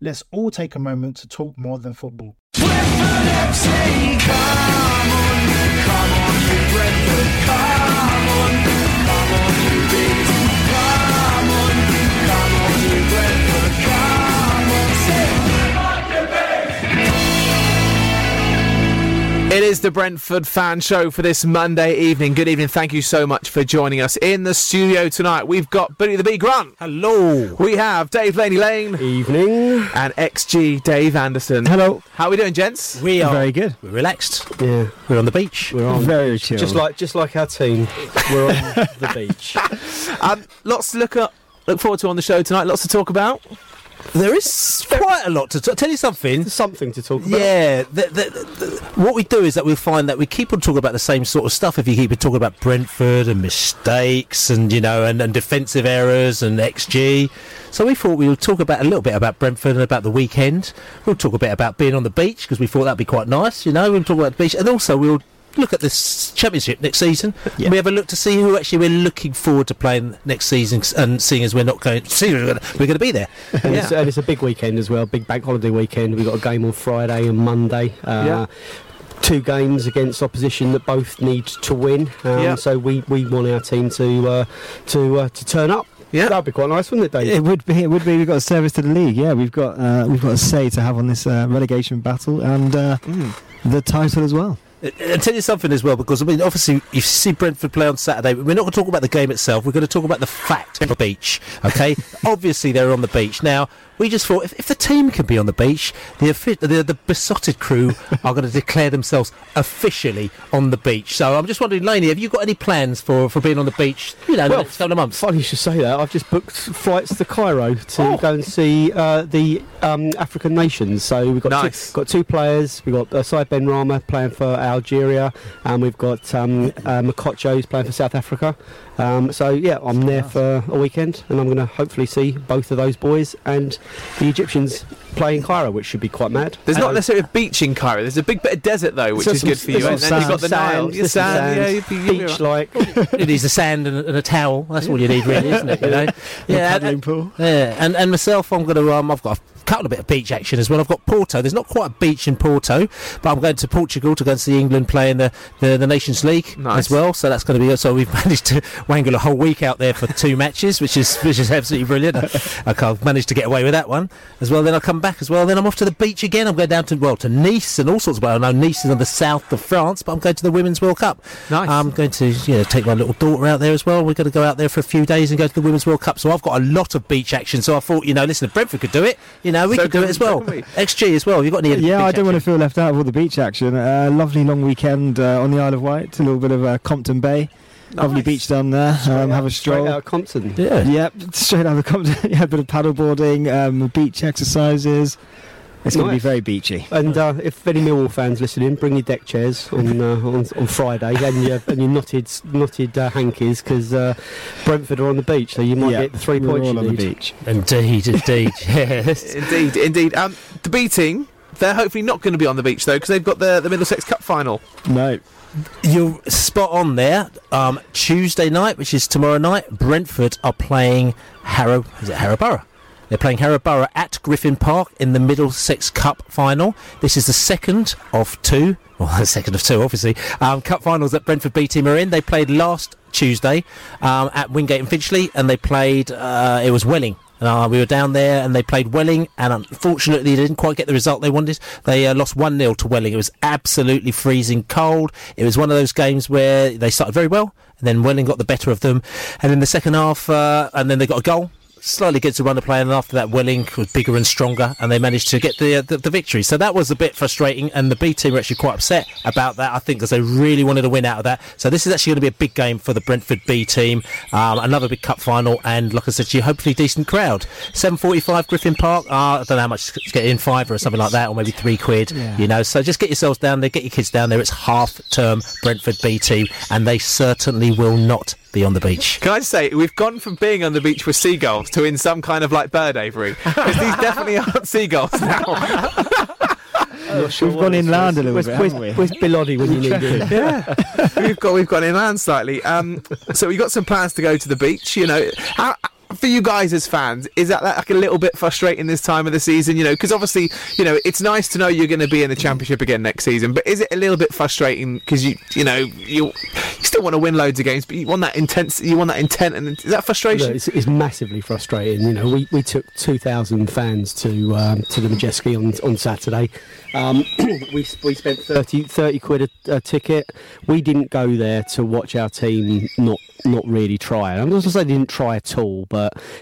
Let's all take a moment to talk more than football. It is the Brentford fan show for this Monday evening. Good evening. Thank you so much for joining us in the studio tonight. We've got Billy the Bee Grant. Hello. We have Dave Laney Lane Evening. and XG Dave Anderson. Hello. How are we doing, gents? We are Very good. We're relaxed. Yeah. We're on the beach. We're on Very chill. just like just like our team. We're on the beach. Um, lots to look up, look forward to on the show tonight. Lots to talk about. There is quite a lot to talk. Tell you something. something to talk about. Yeah, the, the, the, what we do is that we find that we keep on talking about the same sort of stuff. If you keep on talking about Brentford and mistakes and you know and, and defensive errors and XG, so we thought we would talk about a little bit about Brentford and about the weekend. We'll talk a bit about being on the beach because we thought that'd be quite nice. You know, we'll talk about the beach and also we'll look at this championship next season. Yeah. We have a look to see who actually we're looking forward to playing next season, and seeing as we're not going, seeing we're gonna- we're going to be there. And, it's, and it's a big weekend as well, big bank holiday weekend. We've got a game on Friday and Monday. Uh, Yeah. Two games against opposition that both need to win. Um, Yeah. So we, we want our team to uh, to uh, to turn up. Yeah. That'd be quite nice, wouldn't it, Dave? It would be. It would be. We've got a service to the league. Yeah, we've got. Uh, we've got a say to have on this uh, relegation battle and uh, the title as well. I'll tell you something as well, because I mean, obviously, if you see Brentford play on Saturday. but We're not going to talk about the game itself. We're going to talk about the fact of the beach. Okay, obviously they're on the beach now. We just thought if, if the team can be on the beach, the, the the Beesotted crew are going to declare themselves officially on the beach. So I'm just wondering, Laney, have you got any plans for, for being on the beach? You know, Well, the next couple of months. Funny you should say that. I've just booked flights to Cairo to Oh. go and see uh, the um, African nations. So we've got Nice. two, got two players. We've got uh, Said Benrahma playing for Algeria, and we've got um, uh, Mokotjo who's playing for South Africa. Um, so yeah, I'm there for a weekend, and I'm going to hopefully see both of those boys and the Egyptians play in Cairo, which should be quite mad. There's not Uh, necessarily a beach in Cairo. There's a big bit of desert though, which so is some- good for you. And some then you've got the sand, Nile, sand, your sand. sand, Yeah, you'd be, you'd beach like. it is needs a sand and a, and a towel. That's all you need, really, isn't it? You know. Yeah, and- paddling pool. Yeah, and, and myself, I'm going to. Um, I've got a couple of bit of beach action as well. I've got Porto. There's not quite a beach in Porto, but I'm going to Portugal to go and see England play in the, the, the Nations League Nice. as well. So that's going to be. So we've managed to wangle a whole week out there for two matches, which is which is absolutely brilliant. I, I've managed to get away with that one as well. Then I come back as well. Then I'm off to the beach again. I'm going down to well to Nice and all sorts of. Well, I know Nice is on the south of France, but I'm going to the Women's World Cup. Nice. I'm going to you know, take my little daughter out there as well. We're going to go out there for a few days and go to the Women's World Cup. So I've got a lot of beach action. So I thought, you know, listen, if Brentford could do it, you know, we So could do it as well. we. XG as well. You got any? Yeah, beach I don't want to feel left out of all the beach action. Uh, lovely long weekend uh, on the Isle of Wight. A little bit of uh, Compton Bay. Lovely Nice. beach down there. Um, have a stroll. Straight out of Compton. Yeah. Yep, straight out of Compton. yeah, a bit of paddle boarding, um, beach exercises. It's going to be very beachy. And uh, if any Millwall fans listening, bring your deck chairs on uh, on, on Friday and your and your knotted knotted uh, hankies because uh, Brentford are on the beach, so you might yeah, get the 3 we're points all you on need. the beach. Indeed, indeed. yes. Indeed, indeed. Um, the B team, they're hopefully not going to be on the beach though, because they've got the the Middlesex Cup final. No, You're spot on there. Um, Tuesday night, which is tomorrow night, Brentford are playing Harrow. Is it Harrow Borough? They're playing Harrow Borough at Griffin Park in the Middlesex Cup final. This is the second of two. Well, the second of two, obviously. Um, cup finals that Brentford B team are in. They played last Tuesday um, at Wingate and Finchley, and they played. Uh, it was Welling uh, we were down there and they played Welling, and unfortunately, they didn't quite get the result they wanted. They uh, lost 1 0 to Welling. It was absolutely freezing cold. It was one of those games where they started very well, and then Welling got the better of them. And in the second half, uh, and then they got a goal slightly gets a run of play, and after that, Welling was bigger and stronger, and they managed to get the, uh, the, the victory. So that was a bit frustrating, and the B team were actually quite upset about that. I think because they really wanted to win out of that. So this is actually going to be a big game for the Brentford B team, um, another big cup final, and like I said, you hopefully decent crowd. Seven forty-five Griffin Park. Uh, I don't know how much to get in five or something like that, or maybe three quid. Yeah. You know, so just get yourselves down there, get your kids down there. It's half term Brentford B team, and they certainly will not be on the beach. Can I just say, we've gone from being on the beach with seagulls to in some kind of like bird aviary. Because these definitely aren't seagulls now. Sure we've gone inland a little where's, bit, where's, we? where's Bilodi when you need him? yeah, we've got we've gone inland slightly. Um, so we've got some plans to go to the beach. You know, how, for you guys as fans, is that like a little bit frustrating this time of the season? You know, because obviously, you know, it's nice to know you're going to be in the championship again next season. But is it a little bit frustrating because you, you know, you, you still want to win loads of games, but you want that intense, you want that intent, and is that frustration? Look, it's, it's, massively frustrating. You know, we, we took two thousand fans to um, to the Madejski on on Saturday. Um, we we spent 30, 30 quid a, a, ticket. We didn't go there to watch our team not not really try. I'm not going to say they didn't try at all, but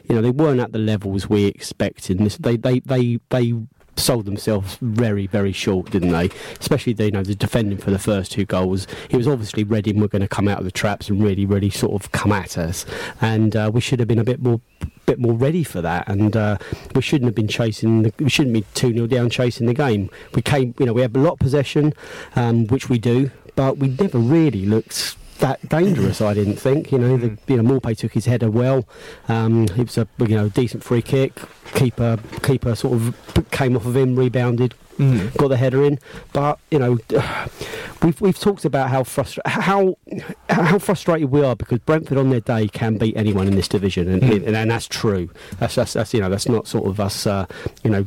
you know they weren't at the levels we expected. They they they they sold themselves very, very short, didn't they? Especially, you know, the defending for the first two goals. It was obviously Reading were going to come out of the traps and really, really sort of come at us, and uh, we should have been a bit more bit more ready for that, and uh, we shouldn't have been chasing. The, we shouldn't be two 0 down chasing the game. We came, you know, we had a lot of possession, um, which we do, but we never really looked that dangerous. I didn't think. You know, the, you know, Maupay took his header well. Um, it was a you know decent free kick. Keeper keeper sort of came off of him, rebounded, mm. got the header in. But you know, we've we've talked about how frustra- how how frustrated we are because Brentford on their day can beat anyone in this division, and, mm. and, and that's true. That's, that's, that's you know that's not sort of us uh, you know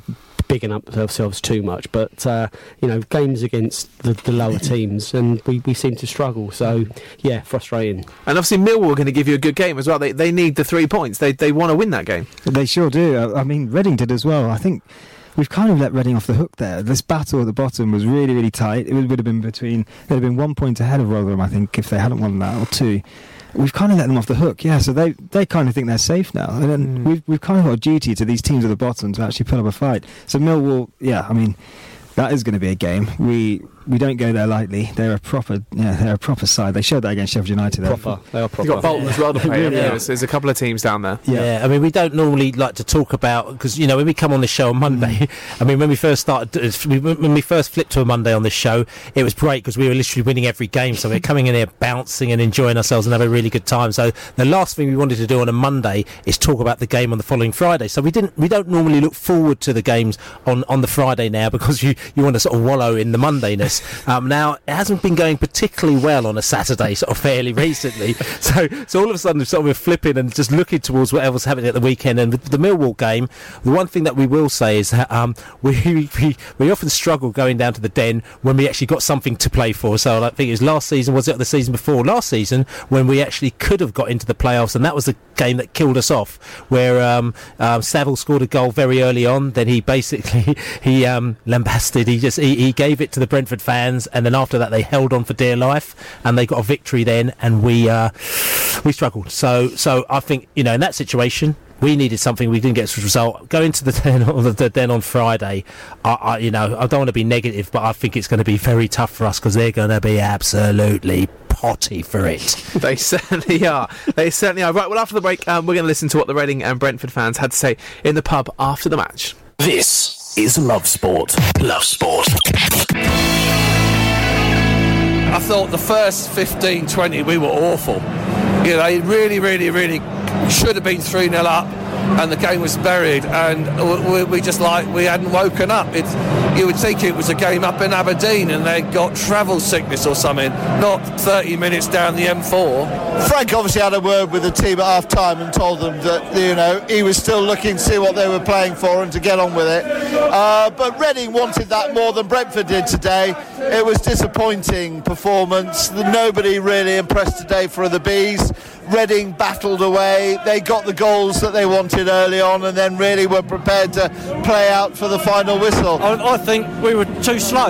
bigging up ourselves too much. But uh, you know, games against the, the, lower teams, and we, we seem to struggle. So yeah, frustrating. And obviously, Millwall are going to give you a good game as well. They they need the three points. They they want to win that game. They sure do. I mean, Reading did as well. I think we've kind of let Reading off the hook there. This battle at the bottom was really, really tight. It would have been between, they'd have been one point ahead of Rotherham, I think, if they hadn't won that, or two we've kind of let them off the hook. Yeah, so they they kind of think they're safe now, and then mm. we've we've kind of got a duty to these teams at the bottom to actually put up a fight. So Millwall, yeah, I mean, that is going to be a game. We we don't go there lightly. They're a proper, yeah, they're a proper side. They showed that against Sheffield United. Proper, they are proper. You've got Bolton yeah. as well to play. really yeah. there's, there's, a couple of teams down there. Yeah. yeah. I mean, we don't normally like to talk about because you know when we come on the show on Monday. Mm. I mean, when we first started, when we first flipped to a Monday on this show, it was great because we were literally winning every game. So we're coming in here bouncing and enjoying ourselves and having a really good time. So the last thing we wanted to do on a Monday is talk about the game on the following Friday. So we didn't, we don't normally look forward to the games on on the Friday now because you you want to sort of wallow in the Um, now it hasn't been going particularly well on a Saturday, sort of fairly recently. so, so all of a sudden, sort of we're flipping and just looking towards whatever's happening at the weekend. And the Millwall game, the one thing that we will say is that um, we, we we often struggle going down to the den when we actually got something to play for. So I think it was last season, was it the season before last season, when we actually could have got into the playoffs, and that was the game that killed us off, where um, um, Saville scored a goal very early on. Then he basically he um, lambasted. He just he, he gave it to the Brentford fans, and then after that they held on for dear life and they got a victory then and we uh, we struggled. So so I think you know in that situation we needed something we didn't get a result. Going to the den on the den on Friday I, I, you know I don't want to be negative but I think it's going to be very tough for us because they're going to be absolutely potty for it. They certainly are. They certainly are. Right well after the break um, we're going to listen to what the Reading and Brentford fans had to say in the pub after the match. This is Love Sport Love Sport I thought the first 15, 20 we were awful. You know, really, really, really should have been 3 0 up. And the game was buried, and we, we just like we hadn't woken up. It's, you would think it was a game up in Aberdeen, and they got travel sickness or something, not 30 minutes down the M4. Frank obviously had a word with the team at half time and told them that you know he was still looking to see what they were playing for and to get on with it. Uh, but Reading wanted that more than Brentford did today. It was disappointing performance. Nobody really impressed today for the bees. Reading battled away. They got the goals that they wanted early on, and then really were prepared to play out for the final whistle. I, I think we were too slow,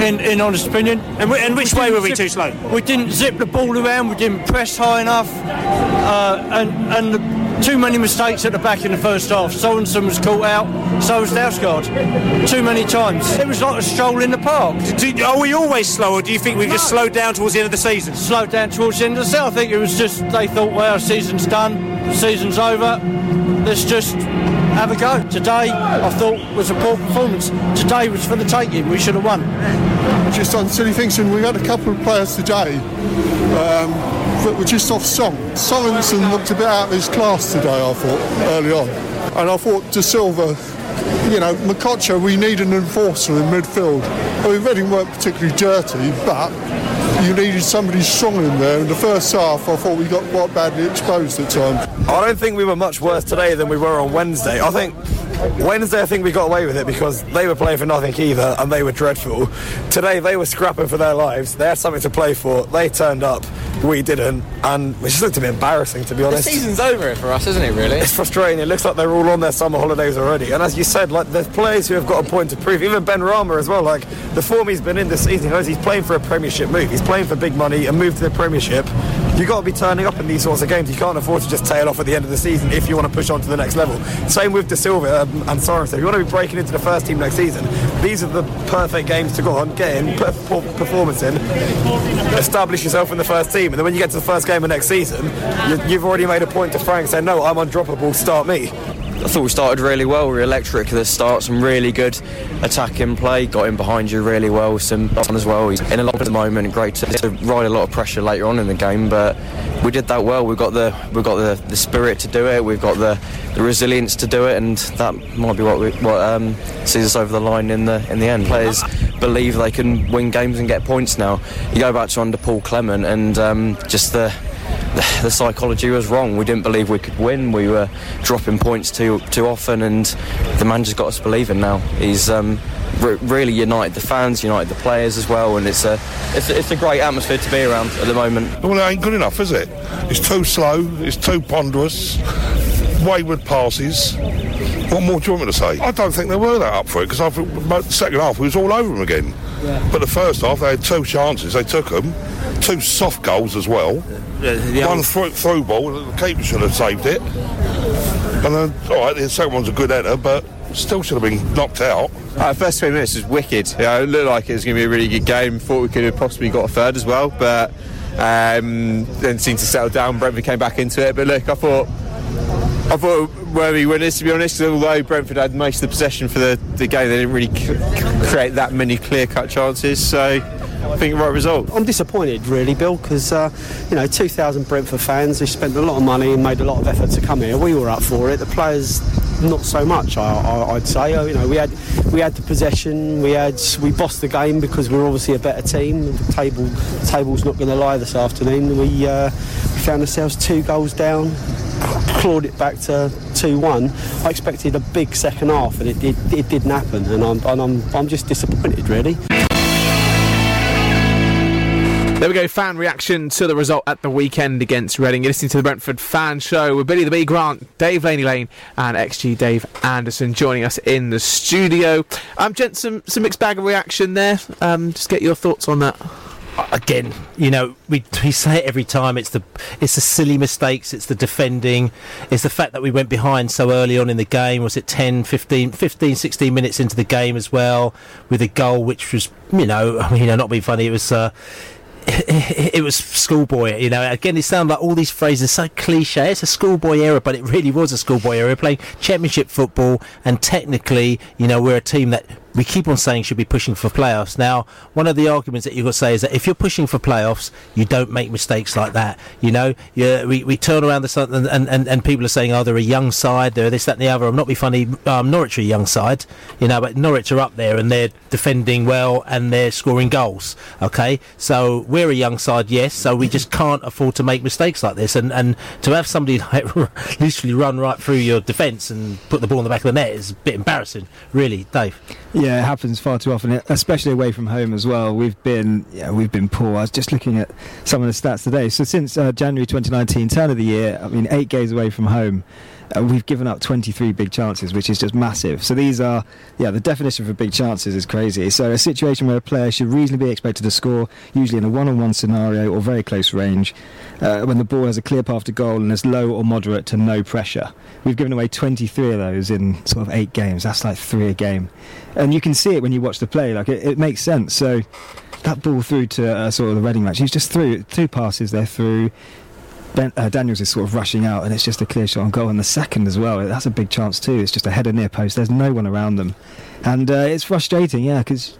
in, in honest opinion. And, and which way were we too slow? We didn't zip the ball around. We didn't press high enough, uh, and and. The, too many mistakes at the back in the first half. Sorensen was caught out, so was Dalsgaard. Too many times. It was like a stroll in the park. Do, are we always slow, or do you think we no. just slowed down towards the end of the season? Slowed down towards the end of the season. I think it was just they thought, well, our season's done, the season's over. Let's just have a go. Today, I thought was a poor performance. Today was for the taking. We should have won. Just on silly things, and we had a couple of players today. Um, were just off song. Sorensen looked a bit out of his class today, I thought, early on. And I thought De Silva, you know, Mokotjo, we need an enforcer in midfield. I mean, Reading weren't particularly dirty, but you needed somebody strong in there. In the first half, I thought we got quite badly exposed at times. I don't think we were much worse today than we were on Wednesday. I think Wednesday, I think we got away with it because they were playing for nothing either, and they were dreadful. Today, they were scrapping for their lives. They had something to play for. They turned up. We didn't, and it just looked a bit embarrassing, to be honest. The season's over for us, isn't it? Really? It's frustrating. It looks like they're all on their summer holidays already. And as you said, like there's players who have got a point to prove. Even Benrahma as well. Like the form he's been in this season, knows he's playing for a Premiership move. He's playing for big money and move to the Premiership. You've got to be turning up in these sorts of games. You can't afford to just tail off at the end of the season if you want to push on to the next level. Same with De Silva and Sorensen. If you want to be breaking into the first team next season, these are the perfect games to go on, get in, put a performance in, establish yourself in the first team, and then when you get to the first game of next season, you, have already made a point to Frank saying, "No, I'm undroppable. Start me." I thought we started really well. We were electric at the start. Some really good attacking play. Got in behind you really well. Some as well. He's in a lot at the moment. Great to, to, ride a lot of pressure later on in the game, but we did that well. We've got the we've got the, the spirit to do it. We've got the, the resilience to do it, and that might be what we, what um, sees us over the line in the in the end. Players believe they can win games and get points now. You go back to under Paul Clement and um, just the the psychology was wrong. We didn't believe we could win. We were dropping points too too often, and the manager's got us believing now. He's um, re- really united the fans, united the players as well, and it's a, it's a it's a great atmosphere to be around at the moment. Well, it ain't good enough, is it? It's too slow. It's too ponderous. Wayward passes. What more do you want me to say? I don't think they were that up for it because I think the second half we was all over them again. Yeah. But the first half they had two chances, they took them, two soft goals as well. Yeah, the One through, through ball, the keeper should have saved it. And then, all right, the second one's a good header, but still should have been knocked out. Uh, first 20 minutes was wicked. Yeah, it looked like it was going to be a really good game. Thought we could have possibly got a third as well, but um, then seemed to settle down. Brentford came back into it. But look, I thought I thought were we winners to be honest. Although Brentford had most of the possession for the, the game, they didn't really c- create that many clear cut chances. So I think right result. I'm disappointed, really, Bill, because uh, you know 2,000 Brentford fans who spent a lot of money and made a lot of effort to come here. We were up for it. The players, not so much. I, would say. Uh, you know, we had we had the possession. We had we bossed the game because we're obviously a better team. The table the table's not going to lie this afternoon. We, uh, we found ourselves two goals down clawed it back to 2-1. I expected a big second half, and it, it, it didn't happen, and I'm, and I'm, I'm just disappointed, really. There we go, fan reaction to the result at the weekend against Reading. You're listening to the Brentford Fan Show with Billy the Bee Grant, Dave Laney Lane, and XG Dave Anderson joining us in the studio. Um, gents, some, some mixed bag of reaction there. Um, just get your thoughts on that again, you know, we, we say it every time. It's the it's the silly mistakes. It's the defending. It's the fact that we went behind so early on in the game. Was it 10, 15, 15 16 minutes into the game as well with a goal, which was, you know, I mean, not being funny. It was. Uh, it, was schoolboy, you know. Again, it sounds like all these phrases so cliche. It's a schoolboy era, but it really was a schoolboy era. Playing championship football, and technically, you know, we're a team that we keep on saying should be pushing for playoffs. Now, one of the arguments that you've got to say is that if you're pushing for playoffs, you don't make mistakes like that. You know, you, we, we turn around the and, and, and people are saying, oh, they're a young side, they're this, that, and the other. I'm not be funny, um, Norwich are a young side, you know, but Norwich are up there and they're defending well and they're scoring goals. Okay, so we're a young side, yes, so we just can't afford to make mistakes like this. And, and to have somebody like literally run right through your defence and put the ball in the back of the net is a bit embarrassing, really, Dave. Yeah, it happens far too often, especially away from home as well. We've been, yeah, we've been poor. I was just looking at some of the stats today. So since uh, January 2019, turn of the year, I mean, eight games away from home, uh, we've given up 23 big chances, which is just massive. So these are, yeah, the definition for big chances is crazy. So a situation where a player should reasonably be expected to score, usually in a one-on-one scenario or very close range, uh, when the ball has a clear path to goal and there's low or moderate to no pressure. We've given away 23 of those in sort of eight games. That's like three a game, and you can see it when you watch the play. Like it, it makes sense. So that ball through to uh, sort of the Reading match, he's just through two passes. They're through. Ben, uh, Daniels is sort of rushing out, and it's just a clear shot on goal. And the second as well, that's a big chance too. It's just a header near post. There's no one around them, and uh, it's frustrating. Yeah, because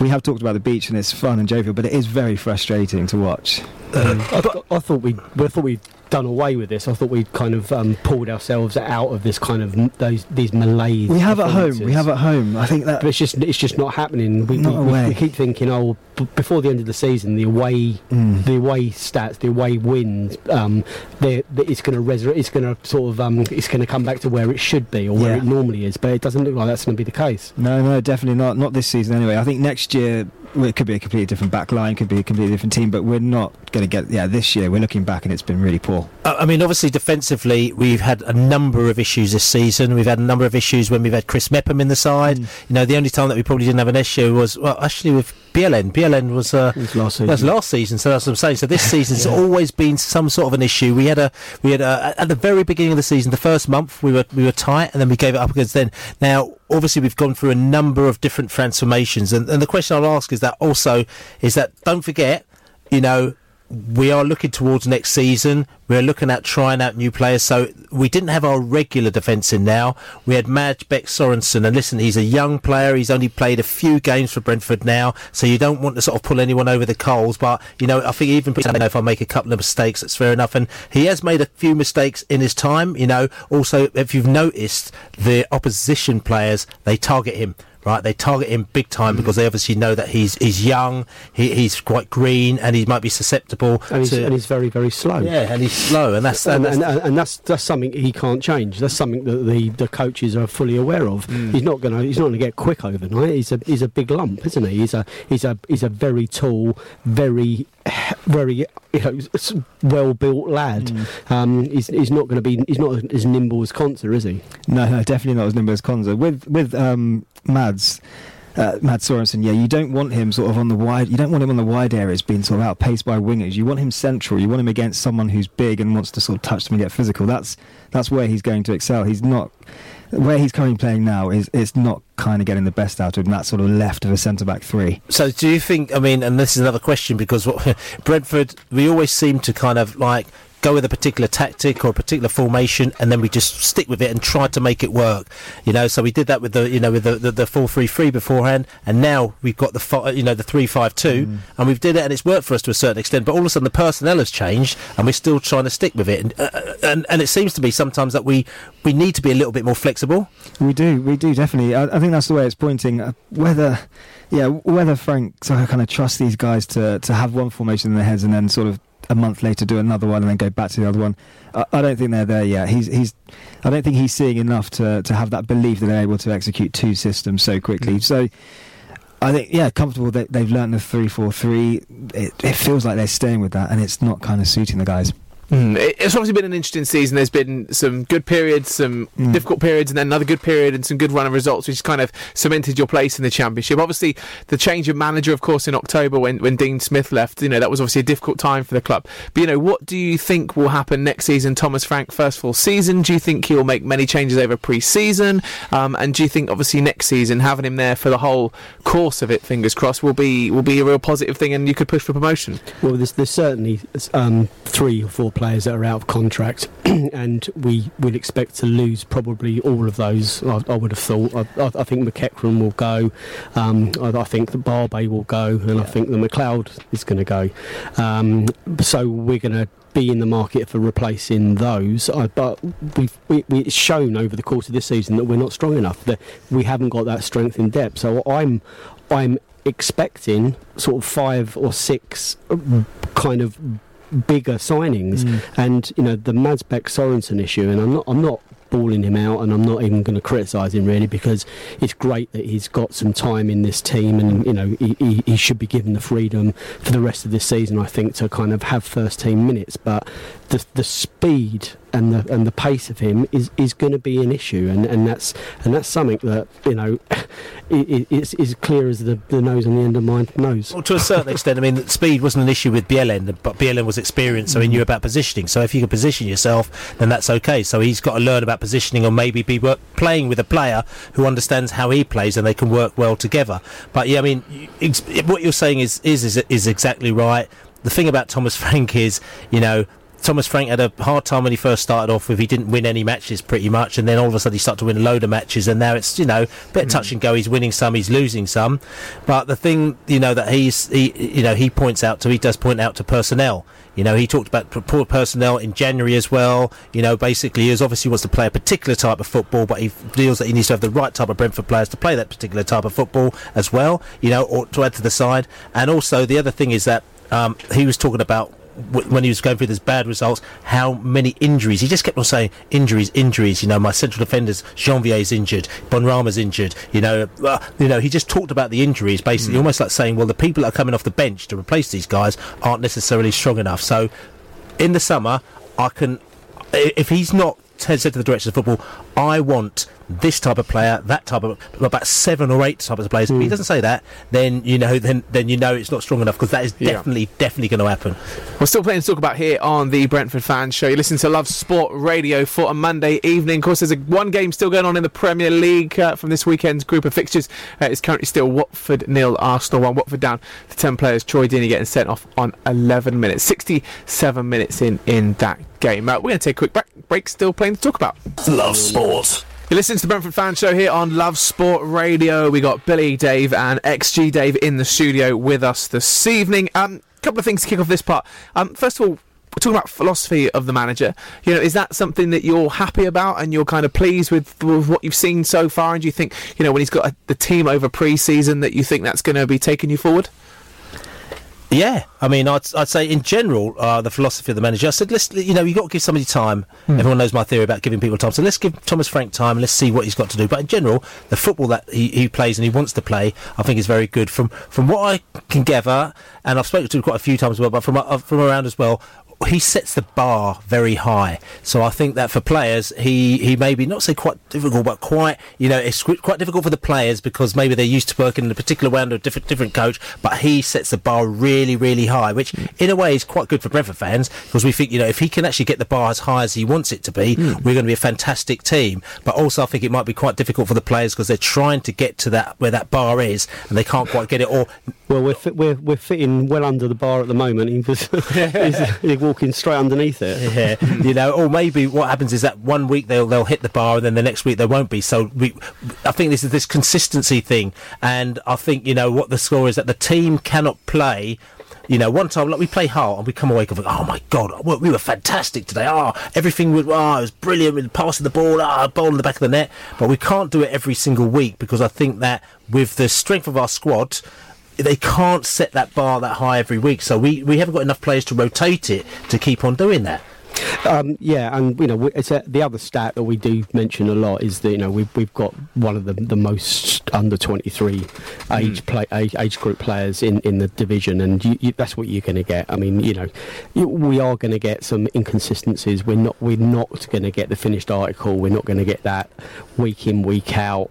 we have talked about the beach and it's fun and jovial, but it is very frustrating to watch. Um, I, th- I thought we, I thought we'd done away with this. I thought we'd kind of um, pulled ourselves out of this kind of those these malaise. We have at home. We have at home. I think that. But it's just it's just not happening. We, Not we, we- we keep thinking, oh, b- before the end of the season, the away Mm. the away stats, the away wins, um, they're, they it's going to resur- it's going to sort of um, it's going to come back to where it should be or where Yeah. it normally is. But it doesn't look like that's going to be the case. No, no, definitely not. Not this season anyway. I think next year well, it could be a completely different back line, could be a completely different team, but we're not going to get. Yeah, this year we're looking back and it's been really poor. Uh, I mean, obviously, defensively, we've had a number of issues this season. We've had a number of issues when we've had Chris Mepham in the side. Mm. You know, the only time that we probably didn't have an issue was, well, actually with Bjelland. Bjelland was, uh, last season. That's last season, so that's what I'm saying. So this season's always been some sort of an issue. We had a, we had a, at the very beginning of the season, the first month, we were we were tight, and then we gave it up against then. Now, obviously, we've gone through a number of different transformations, and, and the question I'll ask is that also is that don't forget, you know, we are looking towards next season. We're looking at trying out new players. So we didn't have our regular defence in now. We had Mads Bech Sorensen. And listen, he's a young player. He's only played a few games for Brentford now. So you don't want to sort of pull anyone over the coals. But, you know, I think even know, if I make a couple of mistakes, that's fair enough. And he has made a few mistakes in his time. You know, also, if you've noticed, the opposition players, they target him right? They target him big time because they obviously know that he's he's young, he, he's quite green, and he might be susceptible. And he's, and he's very very slow. yeah, and he's slow, and that's and, and, and, that's, and, that's that's something he can't change. That's something that the, the coaches are fully aware of. Mm. He's not going to he's not going to get quick overnight. He's a he's a big lump, isn't he? He's a he's a he's a very tall, very very you know well built lad. Mm. Um, he's he's not going to be he's not as nimble as Konsa, is he? No, no, definitely not as nimble as Konsa. With with um, Mads. Uh, Sorensen, yeah, you don't want him sort of on the wide. You don't want him on the wide areas being sort of outpaced by wingers. You want him central. You want him against someone who's big and wants to sort of touch them and get physical. That's that's where he's going to excel. He's not where he's currently playing now. Is it's not kind of getting the best out of him. That sort of left of a centre back three. so do you think? I mean, and this is another question because what, Brentford, we always seem to kind of like go with a particular tactic or a particular formation, and then we just stick with it and try to make it work. You know, so we did that with the you know with the the, the four three three beforehand, and now we've got the fi- you know the three five two, and we've did it, and it's worked for us to a certain extent. But all of a sudden, the personnel has changed, and we're still trying to stick with it. And uh, and, and it seems to be sometimes that we we need to be a little bit more flexible. We do, we do definitely. I, I think that's the way it's pointing. Uh, whether, yeah, whether Frank sort of kind of trusts these guys to to have one formation in their heads and then sort of a month later do another one and then go back to the other one. I, I don't think they're there yet. He's he's. I don't think he's seeing enough to to have that belief that they're able to execute two systems so quickly. Mm. So. I think yeah, comfortable that they've learned the three four three. It, it feels like they're staying with that, and it's not kind of suiting the guys. Mm, it's obviously been an interesting season. There's been some good periods, some Mm. difficult periods, and then another good period and some good run of results, which kind of cemented your place in the championship. Obviously, the change of manager, of course, in October when, when Dean Smith left, you know, that was obviously a difficult time for the club. But, you know, what do you think will happen next season? Thomas Frank, first full season. Do you think he'll make many changes over pre season? Um, and do you think, obviously, next season, having him there for the whole course of it, fingers crossed, will be will be a real positive thing and you could push for promotion? Well, there's, there's certainly um, three or four players that are out of contract, and we will expect to lose probably all of those. I, I would have thought. I, I, I think McEachran will go. Um, I, I think the Barbet will go, and I think the Macleod is going to go. Um, so we're going to be in the market for replacing those. Uh, but we've we, we, it's shown over the course of this season that we're not strong enough. That we haven't got that strength in depth. So I'm I'm expecting sort of five or six uh, kind of bigger signings. Mm. And you know the Mads Bech Sorensen issue, and I'm not I'm not balling him out, and I'm not even going to criticise him really because it's great that he's got some time in this team, and you know he, he, he should be given the freedom for the rest of this season. I think to kind of have first team minutes, but the the speed and the and the pace of him is, is going to be an issue, and, and that's and that's something that you know is is clear as the, the nose on the end of my nose. Well, to a certain extent, I mean, that speed wasn't an issue with Bjelland, but Bjelland was experienced, so he knew mm. about positioning. So if you can position yourself, then that's okay. So he's got to learn about positioning, or maybe be work, playing with a player who understands how he plays, and they can work well together. But yeah, I mean, ex- what you're saying is is is, is exactly right. The thing about Thomas Frank is, you know. Thomas Frank had a hard time when he first started off with he didn't win any matches pretty much and then all of a sudden he started to win a load of matches and now it's you know a bit of touch and go. He's winning some he's losing some. But the thing you know that he's he you know he points out to he does point out to personnel. You know he talked about poor personnel in January as well. You know basically he obviously wants to play a particular type of football but he feels that he needs to have the right type of Brentford players to play that particular type of football as well you know or to add to the side. And also the other thing is that um, he was talking about w- when he was going through these bad results, how many injuries. He just kept on saying injuries, injuries. You know, my central defenders, Jeanvier's injured, Benrahma's injured. You know, uh, you know. He just talked about the injuries, basically, almost like saying, well, the people that are coming off the bench to replace these guys aren't necessarily strong enough. So, in the summer, I can, if he's not said to the director of football, I want this type of player, that type of about seven or eight types of players. If he doesn't say that, then you know, then then you know it's not strong enough because that is Yeah. definitely definitely going to happen. We're still playing to talk about here on the Brentford Fan Show. You listen to Love Sport Radio for a Monday evening. Of course, there's a one game still going on in the Premier League uh, from this weekend's group of fixtures. Uh, it's currently still Watford nil, Arsenal one. Watford down to ten players. Troy Deeney getting sent off on 11 minutes, 67 minutes in in that game. Uh, we're going to take a quick break. break. Still playing to talk about. Love sport. You listen to the Brentford Fan Show here on Love Sport Radio. We got Billy, Dave, and XG Dave in the studio with us this evening. Um, couple of things to kick off this part. Um, first of all, we're talking about philosophy of the manager. You know, is that something that you're happy about and you're kind of pleased with, with what you've seen so far? And do you think, you know, when he's got a, the team over pre-season, that you think that's going to be taking you forward? Yeah, I mean, I'd, I'd say in general, uh, the philosophy of the manager. I said, let's, you know, you got to give somebody time. Hmm. Everyone knows my theory about giving people time. So let's give Thomas Frank time and let's see what he's got to do. But in general, the football that he, he plays and he wants to play, I think is very good. From from what I can gather, and I've spoken to him quite a few times as well, but from uh, from around as well. He sets the bar very high, so I think that for players, he, he may be not say quite difficult, but quite you know it's quite difficult for the players because maybe they're used to working in a particular way under a different different coach. But he sets the bar really really high, which in a way is quite good for Brentford fans because we think you know if he can actually get the bar as high as he wants it to be, hmm. we're going to be a fantastic team. But also I think it might be quite difficult for the players because they're trying to get to that where that bar is and they can't quite get it. Or Well, we're fit, we're we're fitting well under the bar at the moment. He was walking straight underneath it. Yeah, you know, or maybe what happens is that one week they'll they'll hit the bar and then the next week they won't be. So we, I think this is this consistency thing, and I think you know what the score is that the team cannot play. You know, one time like we play Hull and we come away going, oh my god, we we were fantastic today. Oh, everything was, oh, it was brilliant. with passing the ball, ah, ball in the back of the net. But we can't do it every single week because I think that with the strength of our squad, they can't set that bar that high every week. So we, we haven't got enough players to rotate it to keep on doing that. Um, yeah, and you know, it's a, the other stat that we do mention a lot is that you know we've we've got one of the the most under twenty three age play age, age group players in, in the division, and you, you, that's what you're going to get. I mean, you know, you, we are going to get some inconsistencies. We're not we're not going to get the finished article. We're not going to get that week in week out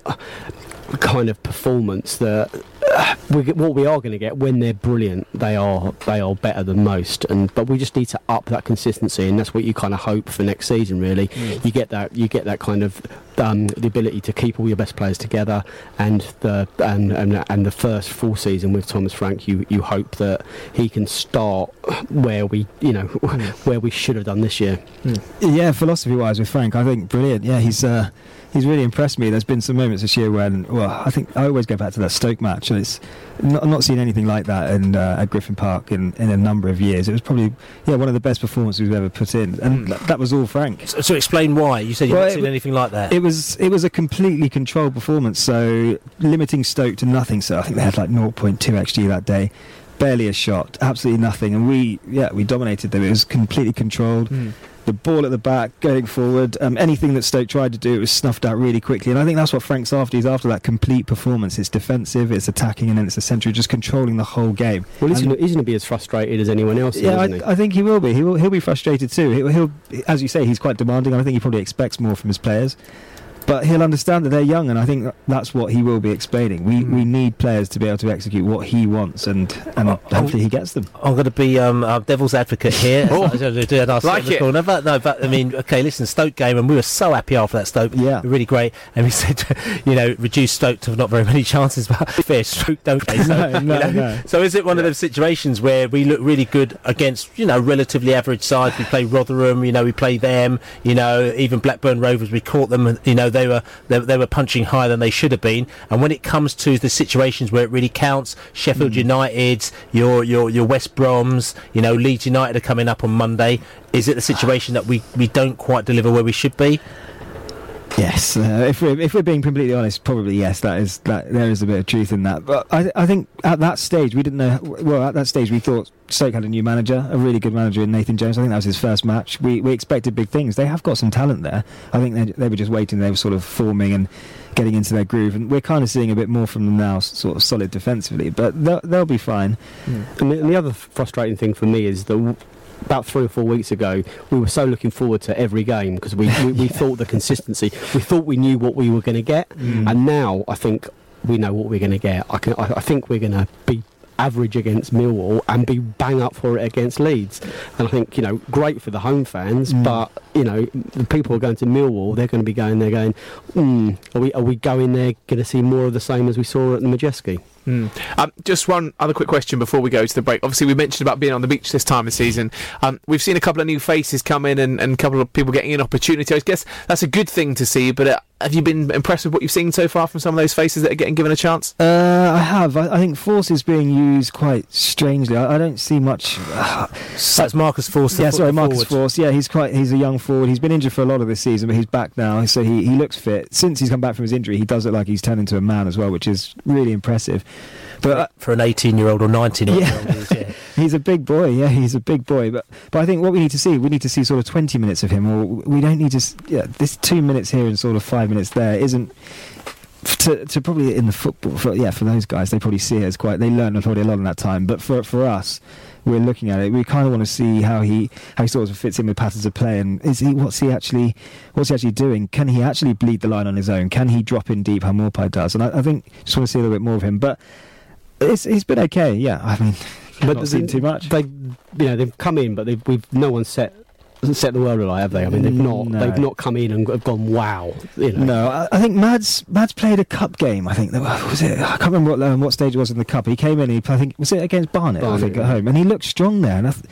kind of performance that uh, we, get- what we are going to get when they're brilliant they are they are better than most. And but we just need to up that consistency and that's what you kind of hope for next season really. You get that you get that kind of um, the ability to keep all your best players together, and the and, and and the first full season with Thomas Frank, you you hope that he can start where we you know where we should have done this year. Yeah, philosophy wise with Frank, I think brilliant. Yeah, he's uh, he's really impressed me. There's been some moments this year when, well, I think I always go back to that Stoke match, and it's not, not seen anything like that in, uh, at Griffin Park in, in a number of years. It was probably yeah one of the best performances we've ever put in, and that, that was all Frank. So, so explain why you said you've Well, not seen anything like that. It was it was a completely controlled performance, so limiting Stoke to nothing. So I think they had like 0.2 xg that day, barely a shot, absolutely nothing, and we yeah we dominated them. It was completely controlled. The ball at the back, going forward, um, anything that Stoke tried to do, it was snuffed out really quickly. And I think that's what Frank's after. He's after that complete performance. It's defensive, it's attacking, and then it's essentially just controlling the whole game. Well, he's going to be as frustrated as anyone else, yeah, isn't he? I, I think he will be. He will. He'll be frustrated too. He'll, he'll, as you say, he's quite demanding. I think he probably expects more from his players, but he'll understand that they're young, and I think that's what he will be explaining. We Hmm. we need players to be able to execute what he wants, and and Oh, hopefully he gets them. I'm going to be um, devil's advocate here. Oh, I was doing, I was like it. corner, but no, but I mean, okay, listen, Stoke game, and we were so happy after that Stoke. Yeah, really great. And we said, you know, reduce Stoke to not very many chances, but fair Stoke don't they? So, No, no, you know, no. so is it one of those situations where we look really good against, you know, relatively average sides? We play Rotherham, you know, we play them, you know, even Blackburn Rovers, we caught them, you know, they were they, they were punching higher than they should have been. And when it comes to the situations where it really counts, Sheffield hmm. United, your your your West Broms, you know, Leeds United are coming up on Monday. Is it the situation that we, we don't quite deliver where we should be? Yes, uh, if we're if we're being completely honest, probably yes. That is that there is a bit of truth in that. But I I think at that stage we didn't know. Well, at that stage we thought Stoke had a new manager, a really good manager in Nathan Jones. I think that was his first match. We we expected big things. They have got some talent there. I think they they were just waiting. They were sort of forming and getting into their groove, and we're kind of seeing a bit more from them now, sort of solid defensively. But they'll, they'll be fine. And the, the other frustrating thing for me is w- about three or four weeks ago, we were so looking forward to every game because we, we, we thought the consistency, we thought we knew what we were going to get, and now I think we know what we're going to get. I, can, I, I think we're going to be average against Millwall and be bang up for it against Leeds. And I think, you know, great for the home fans, but, you know, the people are going to Millwall, they're going to be going there going, hmm, are we, are we going there going to see more of the same as we saw at the Madejski? Mm. Um, just one other quick question before we go to the break. Obviously, we mentioned about being on the beach this time of season. Um, we've seen a couple of new faces come in and, and a couple of people getting an opportunity. I guess that's a good thing to see. But uh, have you been impressed with what you've seen so far from some of those faces that are getting given a chance? Uh, I have. I, I think Forss is being used quite strangely. I, I don't see much. That's Marcus Forss. the Yeah, sorry, Marcus forward. Forss. Yeah, he's quite. He's a young forward. He's been injured for a lot of this season, but he's back now, so he, he looks fit. Since he's come back from his injury, he does look like he's turned into a man as well, which is really impressive. But uh, for an 18 year old or 19 year old, Yeah. he's a big boy. Yeah, he's a big boy. But but I think what we need to see, we need to see sort of twenty minutes of him, or we don't need to. Yeah, this two minutes here and sort of five minutes there isn't. To, to probably in the football, for, yeah, for those guys, they probably see it as quite. They learn probably a lot in that time. But for for us, we're looking at it. We kind of want to see how he how he sort of fits in with patterns of play, and is he what's he actually what's he actually doing? Can he actually bleed the line on his own? Can he drop in deep how Maupay does? And I, I think just want to see a little bit more of him. But it's it's been okay. Yeah, I mean, but not seen too much. They, you know, they've come in, but they've we've no one set set the world alight, have they? I mean, they've not No. they've not come in and have gone wow. You know. No, I, I think Mads Mads played a cup game. I think was it. I can't remember what um, what stage it was in the cup. He came in. He I think was it against Barnet. I think yeah. at home, and he looked strong there. And I, th-